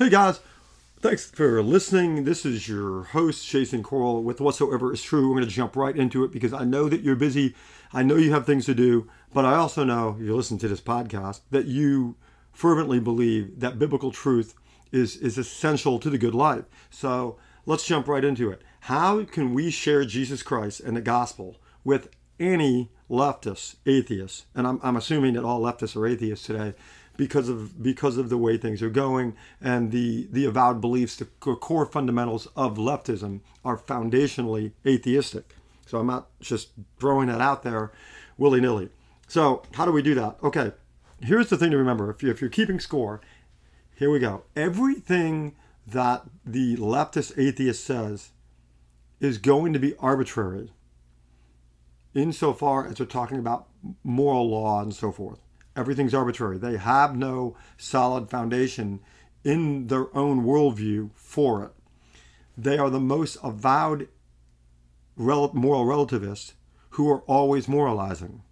Hey guys, thanks for listening. This is your host, Jason Coral, with Whatsoever is True. We're going to jump right into it because I know that you're busy. I know you have things to do, but I also know, if you listen to this podcast, that you fervently believe that biblical truth is, is essential to the good life. So let's jump right into it. How can we share Jesus Christ and the gospel with any leftist, atheist? And I'm, I'm assuming that all leftists are atheists today because of because of the way things are going and the the avowed beliefs the core fundamentals of leftism are foundationally atheistic. So i'm not just throwing that out there willy-nilly. So how do we do that? Okay here's the thing to remember. If, you, if you're keeping score here we go. Everything that the leftist atheist says is going to be arbitrary insofar as we're talking about moral law and so forth Everything's arbitrary. They have no solid foundation in their own worldview for it. They are the most avowed moral relativists who are always moralizing.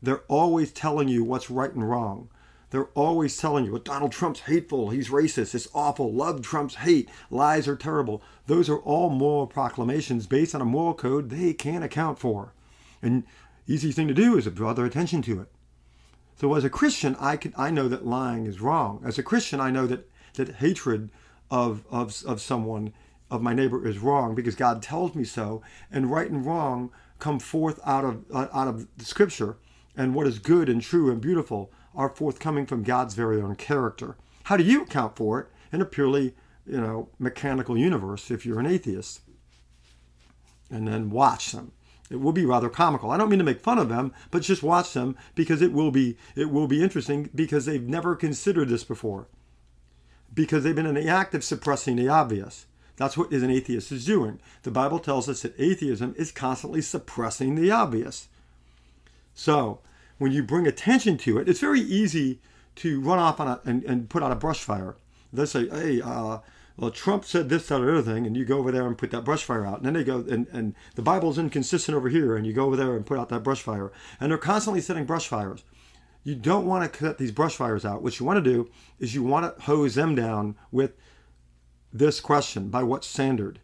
They're always telling you what's right and wrong. They're always telling you, Donald Trump's hateful, he's racist, it's awful, love trumps hate, lies are terrible. Those are all moral proclamations based on a moral code they can't account for. And easy thing to do is to draw their attention to it. So as a Christian, I can I know that lying is wrong. As a Christian, I know that that hatred of of of someone of my neighbor is wrong because God tells me so, and right and wrong come forth out of uh, out of the Scripture, and what is good and true and beautiful are forthcoming from God's very own character. How do you account for it in a purely you know mechanical universe if you're an atheist? And then watch them. It will be rather comical. I don't mean to make fun of them, but just watch them because it will be it will be interesting because they've never considered this before. Because they've been in the act of suppressing the obvious. That's what an atheist is doing. The Bible tells us that atheism is constantly suppressing the obvious. So when you bring attention to it, it's very easy to run off on a, and, and put out a brush fire. They say, hey, uh, well, Trump said this, that, or other thing, and you go over there and put that brush fire out. And then they go, and, and the Bible's inconsistent over here, and you go over there and put out that brush fire. And they're constantly setting brush fires. You don't want to cut these brush fires out. What you want to do is you want to hose them down with this question by what standard?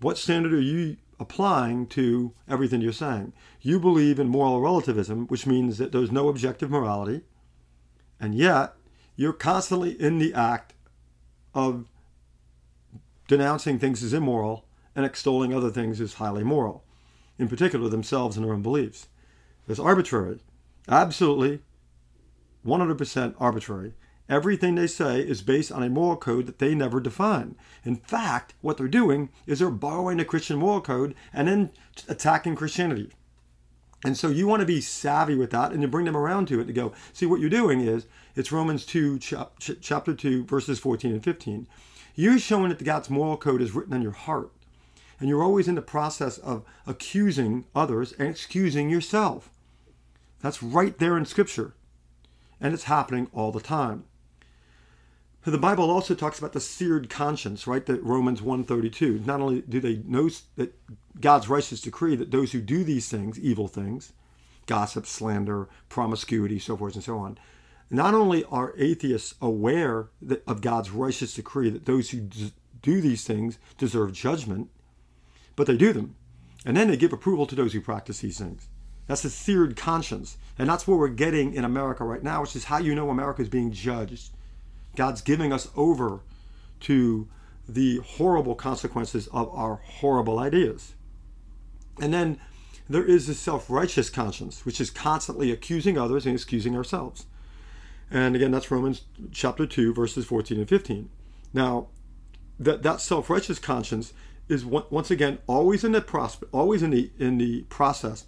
What standard are you applying to everything you're saying? You believe in moral relativism, which means that there's no objective morality, and yet you're constantly in the act of denouncing things as immoral and extolling other things as highly moral, in particular themselves and their own beliefs. It's arbitrary, absolutely 100% arbitrary. Everything they say is based on a moral code that they never define. In fact, what they're doing is they're borrowing the Christian moral code and then attacking Christianity. And so you want to be savvy with that and you bring them around to it to go, see, what you're doing is it's Romans 2, chapter 2, verses 14 and 15. You're showing that God's moral code is written on your heart. And you're always in the process of accusing others and excusing yourself. That's right there in Scripture. And it's happening all the time. The Bible also talks about the seared conscience, right? That Romans 132. Not only do they know that God's righteous decree that those who do these things, evil things, gossip, slander, promiscuity, so forth and so on, not only are atheists aware that, of God's righteous decree that those who do these things deserve judgment, but they do them. And then they give approval to those who practice these things. That's a seared conscience. And that's what we're getting in America right now, which is how you know America is being judged. God's giving us over to the horrible consequences of our horrible ideas. And then there is the self righteous conscience, which is constantly accusing others and excusing ourselves. And again, that's Romans chapter 2, verses 14 and 15. Now, that, that self righteous conscience is once again always in the prospect, always in the in the process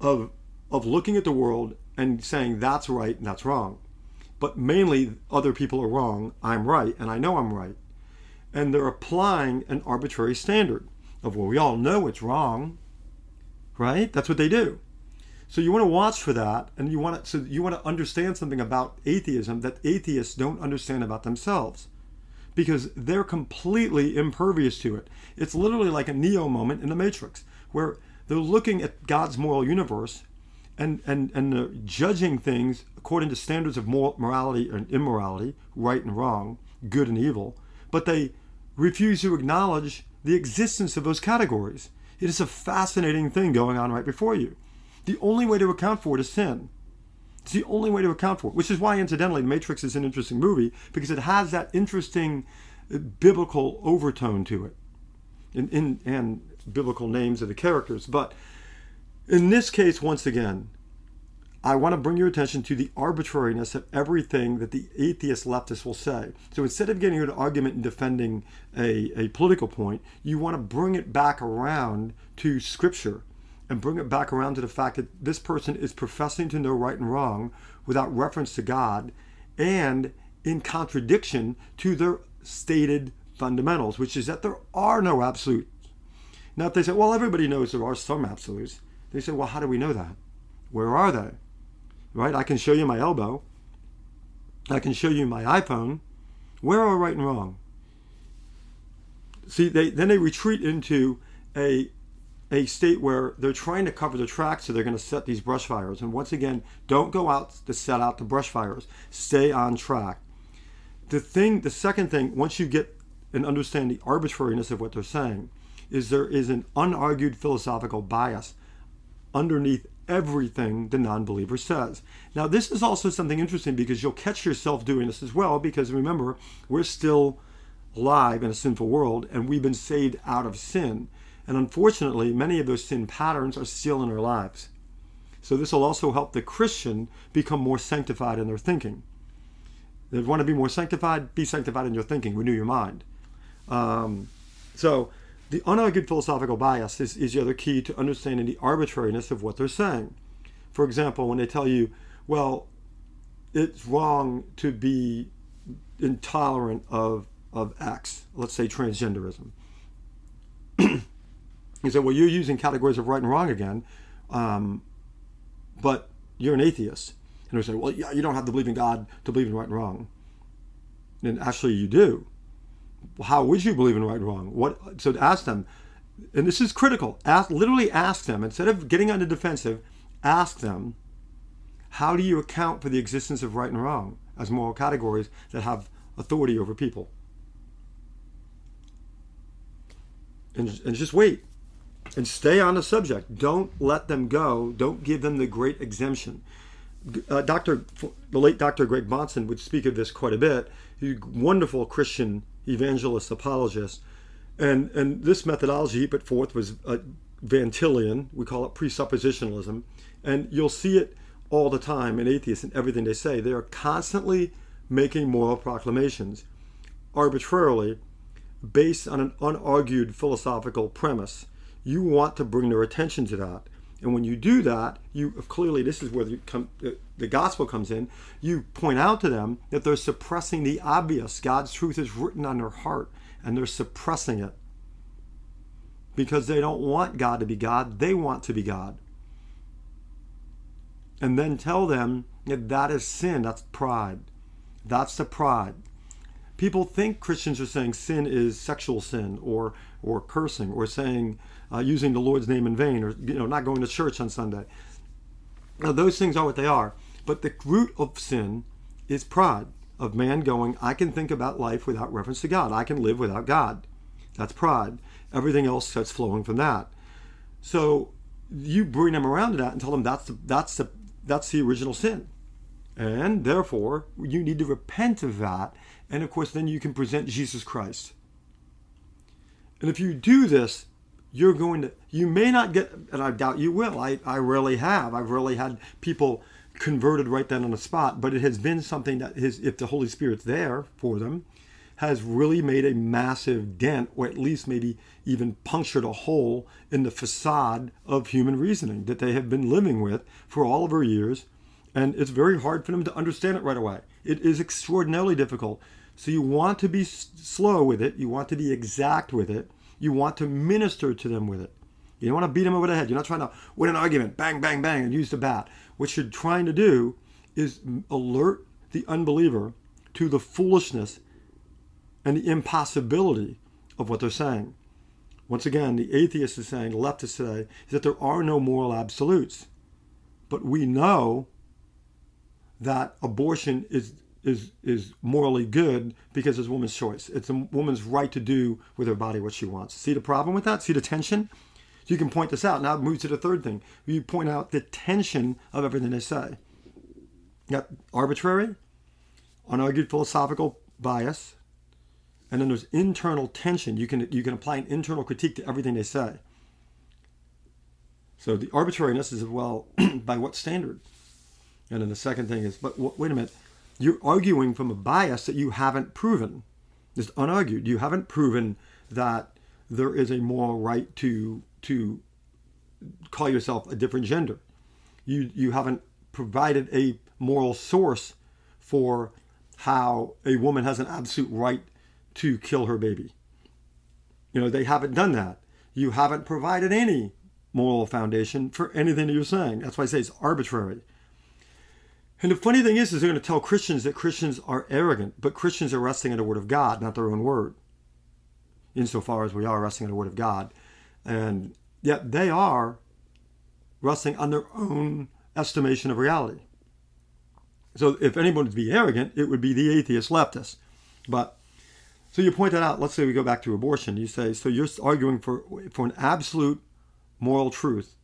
of of looking at the world and saying that's right and that's wrong. But mainly other people are wrong, I'm right, and I know I'm right. And they're applying an arbitrary standard of well, we all know it's wrong, right? That's what they do. So you want to watch for that, and you want to, so you want to understand something about atheism that atheists don't understand about themselves, because they're completely impervious to it. It's literally like a Neo moment in the Matrix, where they're looking at God's moral universe, and and and they're judging things according to standards of moral, morality and immorality, right and wrong, good and evil, but they refuse to acknowledge the existence of those categories. It is a fascinating thing going on right before you. The only way to account for it is sin. It's the only way to account for it, which is why, incidentally, The Matrix is an interesting movie because it has that interesting uh, biblical overtone to it, in, in, and biblical names of the characters. But in this case, once again, I want to bring your attention to the arbitrariness of everything that the atheist leftist will say. So instead of getting into an argument and defending a, a political point, you want to bring it back around to Scripture and bring it back around to the fact that this person is professing to know right and wrong without reference to God and in contradiction to their stated fundamentals, which is that there are no absolutes. Now, if they say, well, everybody knows there are some absolutes, they say, well, how do we know that? Where are they? Right? I can show you my elbow. I can show you my iPhone. Where are right and wrong? See, they then they retreat into a a state where they're trying to cover the tracks, so they're going to set these brush fires. And once again, don't go out to set out the brush fires. Stay on track. The thing, the second thing, once you get and understand the arbitrariness of what they're saying, is there is an unargued philosophical bias underneath everything the non-believer says. Now, this is also something interesting because you'll catch yourself doing this as well. Because remember, we're still alive in a sinful world, and we've been saved out of sin. And unfortunately, many of those sin patterns are still in our lives. So this will also help the Christian become more sanctified in their thinking. They want to be more sanctified, be sanctified in your thinking, renew your mind. Um, so the unargued philosophical bias is, is the other key to understanding the arbitrariness of what they're saying. For example, when they tell you, well, it's wrong to be intolerant of, of X, let's say transgenderism. He said, well, you're using categories of right and wrong again, um, but you're an atheist. And we said, well, yeah, you don't have to believe in God to believe in right and wrong. And actually, you do. How would you believe in right and wrong? What? So ask them, and this is critical. Ask, literally ask them instead of getting on the defensive. Ask them, how do you account for the existence of right and wrong as moral categories that have authority over people? And, and just wait and stay on the subject. Don't let them go. Don't give them the great exemption. Uh, Dr. The late Dr. Greg Bahnsen would speak of this quite a bit. He's a wonderful Christian evangelist apologist, and and this methodology he put forth was uh, Van Tillian. We call it presuppositionalism, and you'll see it all the time in atheists and everything they say. They are constantly making moral proclamations, arbitrarily, based on an unargued philosophical premise you want to bring their attention to that. And when you do that, you clearly this is where the, the gospel comes in. You point out to them that they're suppressing the obvious. God's truth is written on their heart, and they're suppressing it because they don't want God to be God. They want to be God. And then tell them that that is sin. That's pride. That's the pride. People think Christians are saying sin is sexual sin or or cursing or saying uh, using the Lord's name in vain, or you know, not going to church on Sunday. Now, those things are what they are. But the root of sin is pride of man going, I can think about life without reference to God. I can live without God. That's pride. Everything else starts flowing from that. So you bring them around to that and tell them that's the, that's the, that's the original sin. And therefore, you need to repent of that. And of course, then you can present Jesus Christ. And if you do this, you're going to you may not get and i doubt you will i, I rarely have i've rarely had people converted right then on the spot but it has been something that that is if the holy spirit's there for them has really made a massive dent or at least maybe even punctured a hole in the facade of human reasoning that they have been living with for all of our years and it's very hard for them to understand it right away it is extraordinarily difficult so you want to be slow with it you want to be exact with it you want to minister to them with it. You don't want to beat them over the head. You're not trying to win an argument, bang, bang, bang, and use the bat. What you're trying to do is alert the unbeliever to the foolishness and the impossibility of what they're saying. Once again, the atheist is saying, the leftist today, is that there are no moral absolutes. but we know that abortion is is is morally good because it's a woman's choice. It's a woman's right to do with her body what she wants. See the problem with that? See the tension? You can point this out. Now move to the third thing. You point out the tension of everything they say. Yep, arbitrary, unargued philosophical bias, and then there's internal tension. You can you can apply an internal critique to everything they say. So the arbitrariness is well by what standard? And then the second thing is, but wait a minute, you're arguing from a bias that you haven't proven. It's unargued. You haven't proven that there is a moral right to to call yourself a different gender. You you haven't provided a moral source for how a woman has an absolute right to kill her baby. You know, they haven't done that. You haven't provided any moral foundation for anything that you're saying. That's why I say it's arbitrary. And the funny thing is, is they're going to tell Christians that Christians are arrogant, but Christians are resting in the Word of God, not their own word. Insofar as we are resting in the Word of God, and yet they are resting on their own estimation of reality. So, if anyone would be arrogant, it would be the atheist leftist. But so you point that out. Let's say we go back to abortion. You say so you're arguing for for an absolute moral truth,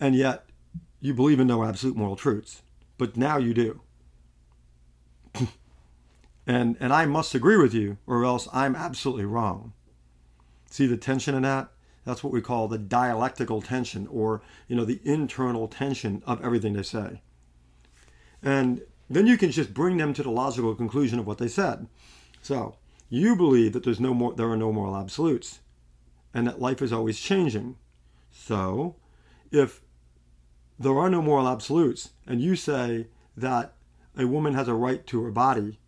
and yet you believe in no absolute moral truths but now you do. and and I must agree with you, or else I'm absolutely wrong. See the tension in that? That's what we call the dialectical tension, or you know, the internal tension of everything they say. And then you can just bring them to the logical conclusion of what they said. So you believe that there's no more there are no moral absolutes, and that life is always changing. So if there are no moral absolutes, and you say that a woman has a right to her body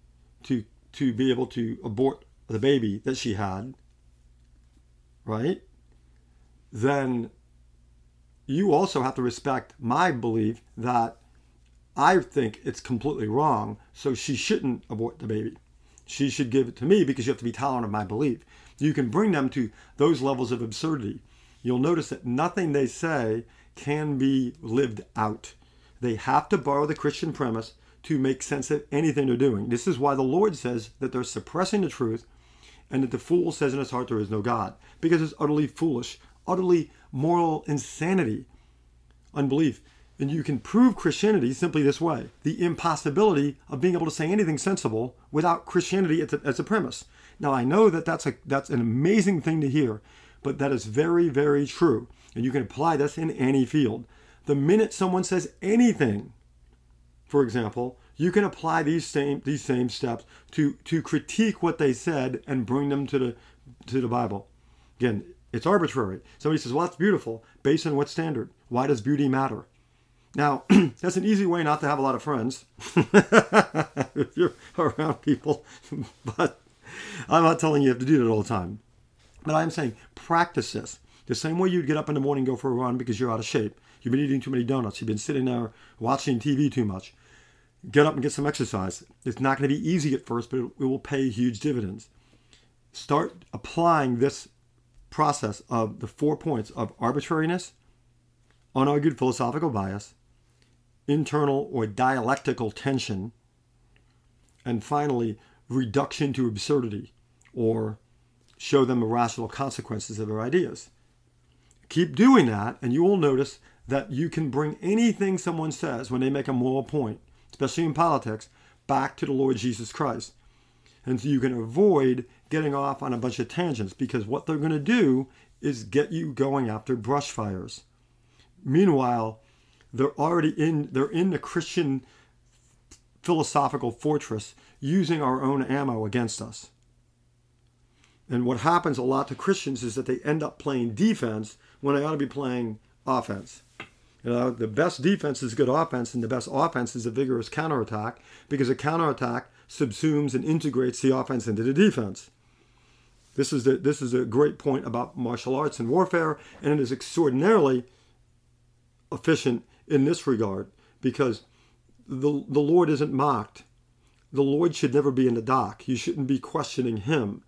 to to be able to abort the baby that she had, right? Then you also have to respect my belief that I think it's completely wrong, so she shouldn't abort the baby. She should give it to me because you have to be tolerant of my belief. You can bring them to those levels of absurdity. You'll notice that nothing they say can be lived out. They have to borrow the Christian premise to make sense of anything they're doing. This is why the Lord says that they're suppressing the truth and that the fool says in his heart there is no God, because it's utterly foolish, utterly moral insanity, unbelief. And you can prove Christianity simply this way the impossibility of being able to say anything sensible without Christianity as a, as a premise. Now, I know that that's, a, that's an amazing thing to hear, but that is very, very true. And you can apply this in any field. The minute someone says anything, for example, you can apply these same these same steps to to critique what they said and bring them to the to the Bible. Again, it's arbitrary. Somebody says, "Well, that's beautiful." Based on what standard? Why does beauty matter? Now, that's an easy way not to have a lot of friends if you're around people, but I'm not telling you have to do that all the time. But I'm saying practice this. The same way you'd get up in the morning go for a run because you're out of shape. You've been eating too many donuts. You've been sitting there watching TV too much. Get up and get some exercise. It's not going to be easy at first, but it, will pay huge dividends. Start applying this process of the four points of arbitrariness, unargued philosophical bias, internal or dialectical tension, and finally, reduction to absurdity or show them irrational consequences of their ideas. Keep doing that, and you will notice that you can bring anything someone says when they make a moral point, especially in politics, back to the Lord Jesus Christ. And so you can avoid getting off on a bunch of tangents because what they're going to do is get you going after brush fires. Meanwhile, they're already in they're in the Christian philosophical fortress using our own ammo against us. And what happens a lot to Christians is that they end up playing defense when they ought to be playing offense. You know, the best defense is good offense, and the best offense is a vigorous counterattack because a counterattack subsumes and integrates the offense into the defense. This is the, this is a great point about martial arts and warfare, and it is extraordinarily efficient in this regard because the, the Lord isn't mocked. The Lord should never be in the dock. You shouldn't be questioning him.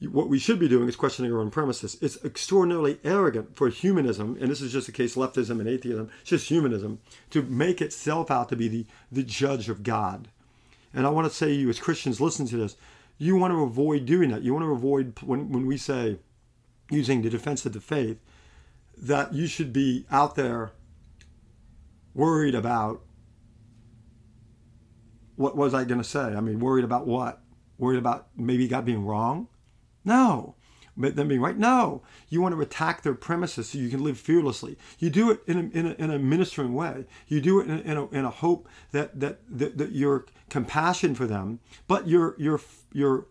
What we should be doing is questioning our own premises. It's extraordinarily arrogant for humanism, and this is just a case of leftism and atheism, it's just humanism, to make itself out to be the, the judge of God. And I want to say to you, as Christians, listen to this. You want to avoid doing that. You want to avoid when, when we say using the defense of the faith, that you should be out there worried about what was I going to say? I mean, worried about what? Worried about maybe God being wrong? No. But them being right? No. You want to attack their premises so you can live fearlessly. You do it in a, in a, in a ministering way. You do it in a, in a, in a hope that, that, that, that your compassion for them, but your, your, your,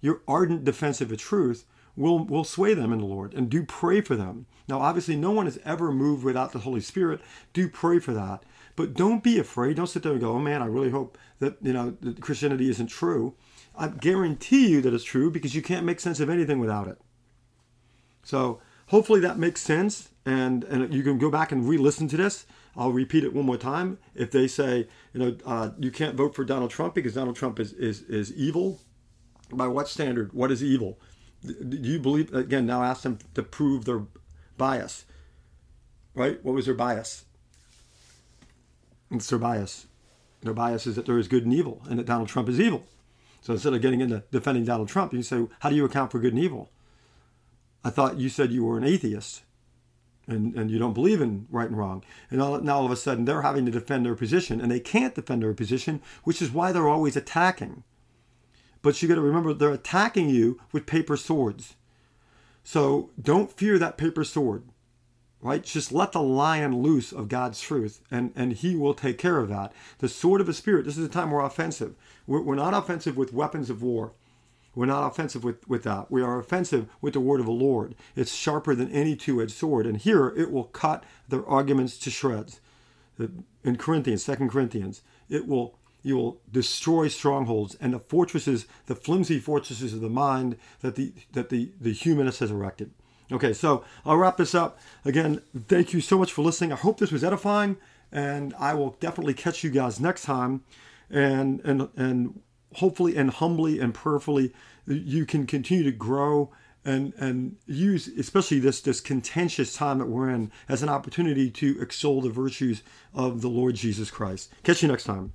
your ardent defense of the truth will, will sway them in the Lord and do pray for them. Now, obviously, no one is ever moved without the Holy Spirit. Do pray for that. But don't be afraid. Don't sit there and go, oh man, I really hope that, you know, that Christianity isn't true. I guarantee you that it's true because you can't make sense of anything without it. So hopefully that makes sense. And, and you can go back and re-listen to this. I'll repeat it one more time. If they say, you know, uh, you can't vote for Donald Trump because Donald Trump is, is, is evil, by what standard? What is evil? Do you believe, again, now ask them to prove their bias, right? What was their bias? It's their bias. Their bias is that there is good and evil and that Donald Trump is evil. So instead of getting into defending Donald Trump, you say, how do you account for good and evil? I thought you said you were an atheist and, and you don't believe in right and wrong. And all, now all of a sudden they're having to defend their position and they can't defend their position, which is why they're always attacking. But you got to remember they're attacking you with paper swords. So don't fear that paper sword right? Just let the lion loose of God's truth, and, and he will take care of that. The sword of the Spirit, this is a time we're offensive. We're, we're not offensive with weapons of war. We're not offensive with, with that. We are offensive with the word of the Lord. It's sharper than any two edged sword. And here it will cut their arguments to shreds. In Corinthians, Second Corinthians, it will you will destroy strongholds and the fortresses, the flimsy fortresses of the mind that the that the, the humanist has erected. Okay, so I'll wrap this up. Again, thank you so much for listening. I hope this was edifying, and I will definitely catch you guys next time. And and and hopefully and humbly and prayerfully, you can continue to grow and and use especially this this contentious time that we're in as an opportunity to extol the virtues of the Lord Jesus Christ. Catch you next time.